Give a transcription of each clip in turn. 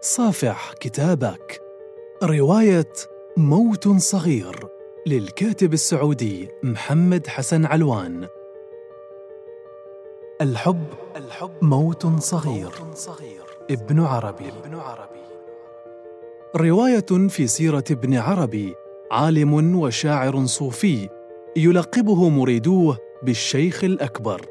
صافح كتابك. رواية موت صغير للكاتب السعودي محمد حسن علوان. الحب الحب موت صغير. ابن عربي. ابن عربي رواية في سيرة ابن عربي عالم وشاعر صوفي يلقبه مريدوه بالشيخ الأكبر.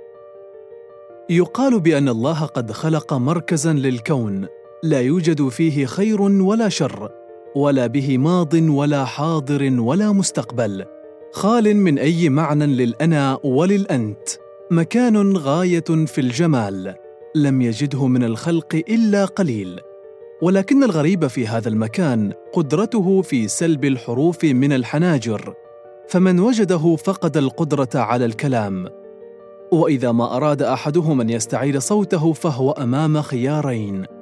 يقال بأن الله قد خلق مركزا للكون لا يوجد فيه خير ولا شر ولا به ماض ولا حاضر ولا مستقبل. خال من أي معنى للأنا وللأنت. مكان غاية في الجمال. لم يجده من الخلق إلا قليل. ولكن الغريب في هذا المكان قدرته في سلب الحروف من الحناجر. فمن وجده فقد القدرة على الكلام. وإذا ما أراد أحدهم أن يستعيد صوته فهو أمام خيارين.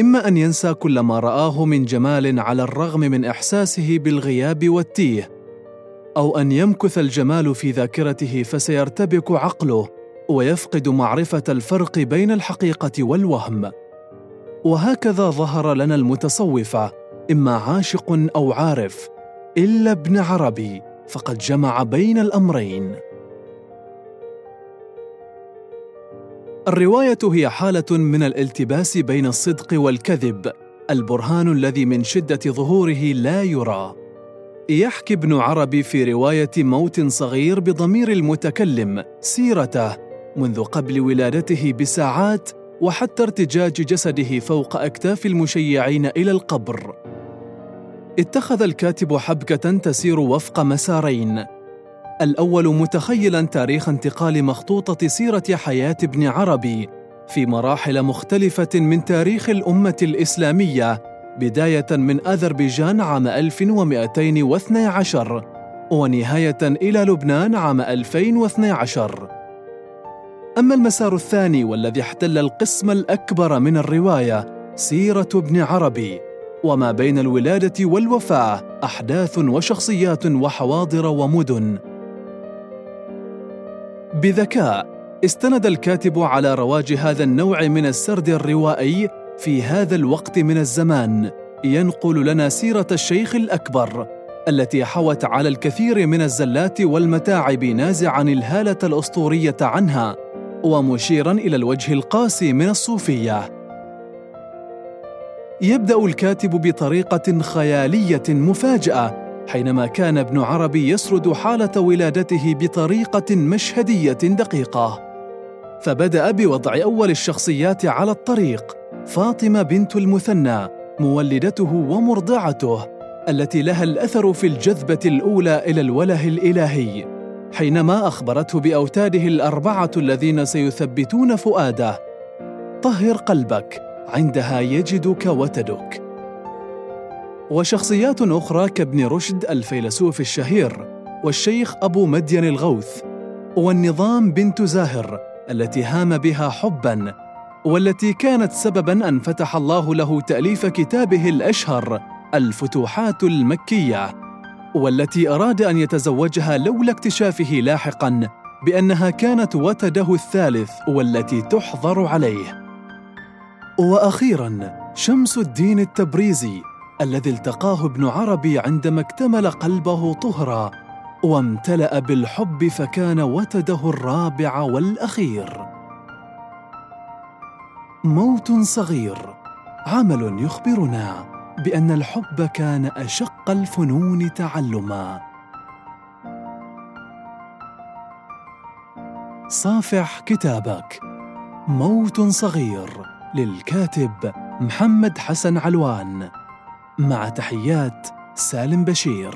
إما أن ينسى كل ما رآه من جمال على الرغم من إحساسه بالغياب والتيه أو أن يمكث الجمال في ذاكرته فسيرتبك عقله ويفقد معرفة الفرق بين الحقيقة والوهم. وهكذا ظهر لنا المتصوفه إما عاشق أو عارف إلا ابن عربي فقد جمع بين الأمرين. الرواية هي حالة من الالتباس بين الصدق والكذب البرهان الذي من شدة ظهوره لا يرى. يحكي ابن عربي في رواية موت صغير بضمير المتكلم سيرته منذ قبل ولادته بساعات وحتى ارتجاج جسده فوق أكتاف المشيعين إلى القبر. اتخذ الكاتب حبكة تسير وفق مسارين. الأول متخيلا تاريخ انتقال مخطوطة سيرة حياة ابن عربي في مراحل مختلفة من تاريخ الأمة الإسلامية بداية من أذربيجان عام 1212 ونهاية إلى لبنان عام 2012 أما المسار الثاني والذي احتل القسم الأكبر من الرواية سيرة ابن عربي وما بين الولادة والوفاة أحداث وشخصيات وحواضر ومدن. بذكاء استند الكاتب على رواج هذا النوع من السرد الروائي في هذا الوقت من الزمان ينقل لنا سيرة الشيخ الأكبر التي حوت على الكثير من الزلات والمتاعب نازعا الهالة الأسطورية عنها ومشيرا إلى الوجه القاسي من الصوفية. يبدأ الكاتب بطريقة خيالية مفاجأة حينما كان ابن عربي يسرد حالة ولادته بطريقة مشهدية دقيقة. فبدأ بوضع أول الشخصيات على الطريق فاطمة بنت المثنى مولدته ومرضعته التي لها الأثر في الجذبة الأولى إلى الوله الإلهي. حينما أخبرته بأوتاده الأربعة الذين سيثبتون فؤاده طهر قلبك عندها يجدك وتدك. وشخصيات أخرى كابن رشد الفيلسوف الشهير والشيخ أبو مدين الغوث والنظام بنت زاهر التي هام بها حبا والتي كانت سببا أن فتح الله له تأليف كتابه الأشهر الفتوحات المكية والتي أراد أن يتزوجها لولا اكتشافه لاحقا بأنها كانت وتده الثالث والتي تحظر عليه. وأخيرا شمس الدين التبريزي الذي التقاه ابن عربي عندما اكتمل قلبه طهرا وامتلأ بالحب فكان وتده الرابع والأخير. موت صغير. عمل يخبرنا بأن الحب كان أشق الفنون تعلما. صافح كتابك. موت صغير. للكاتب محمد حسن علوان. مع تحيات سالم بشير.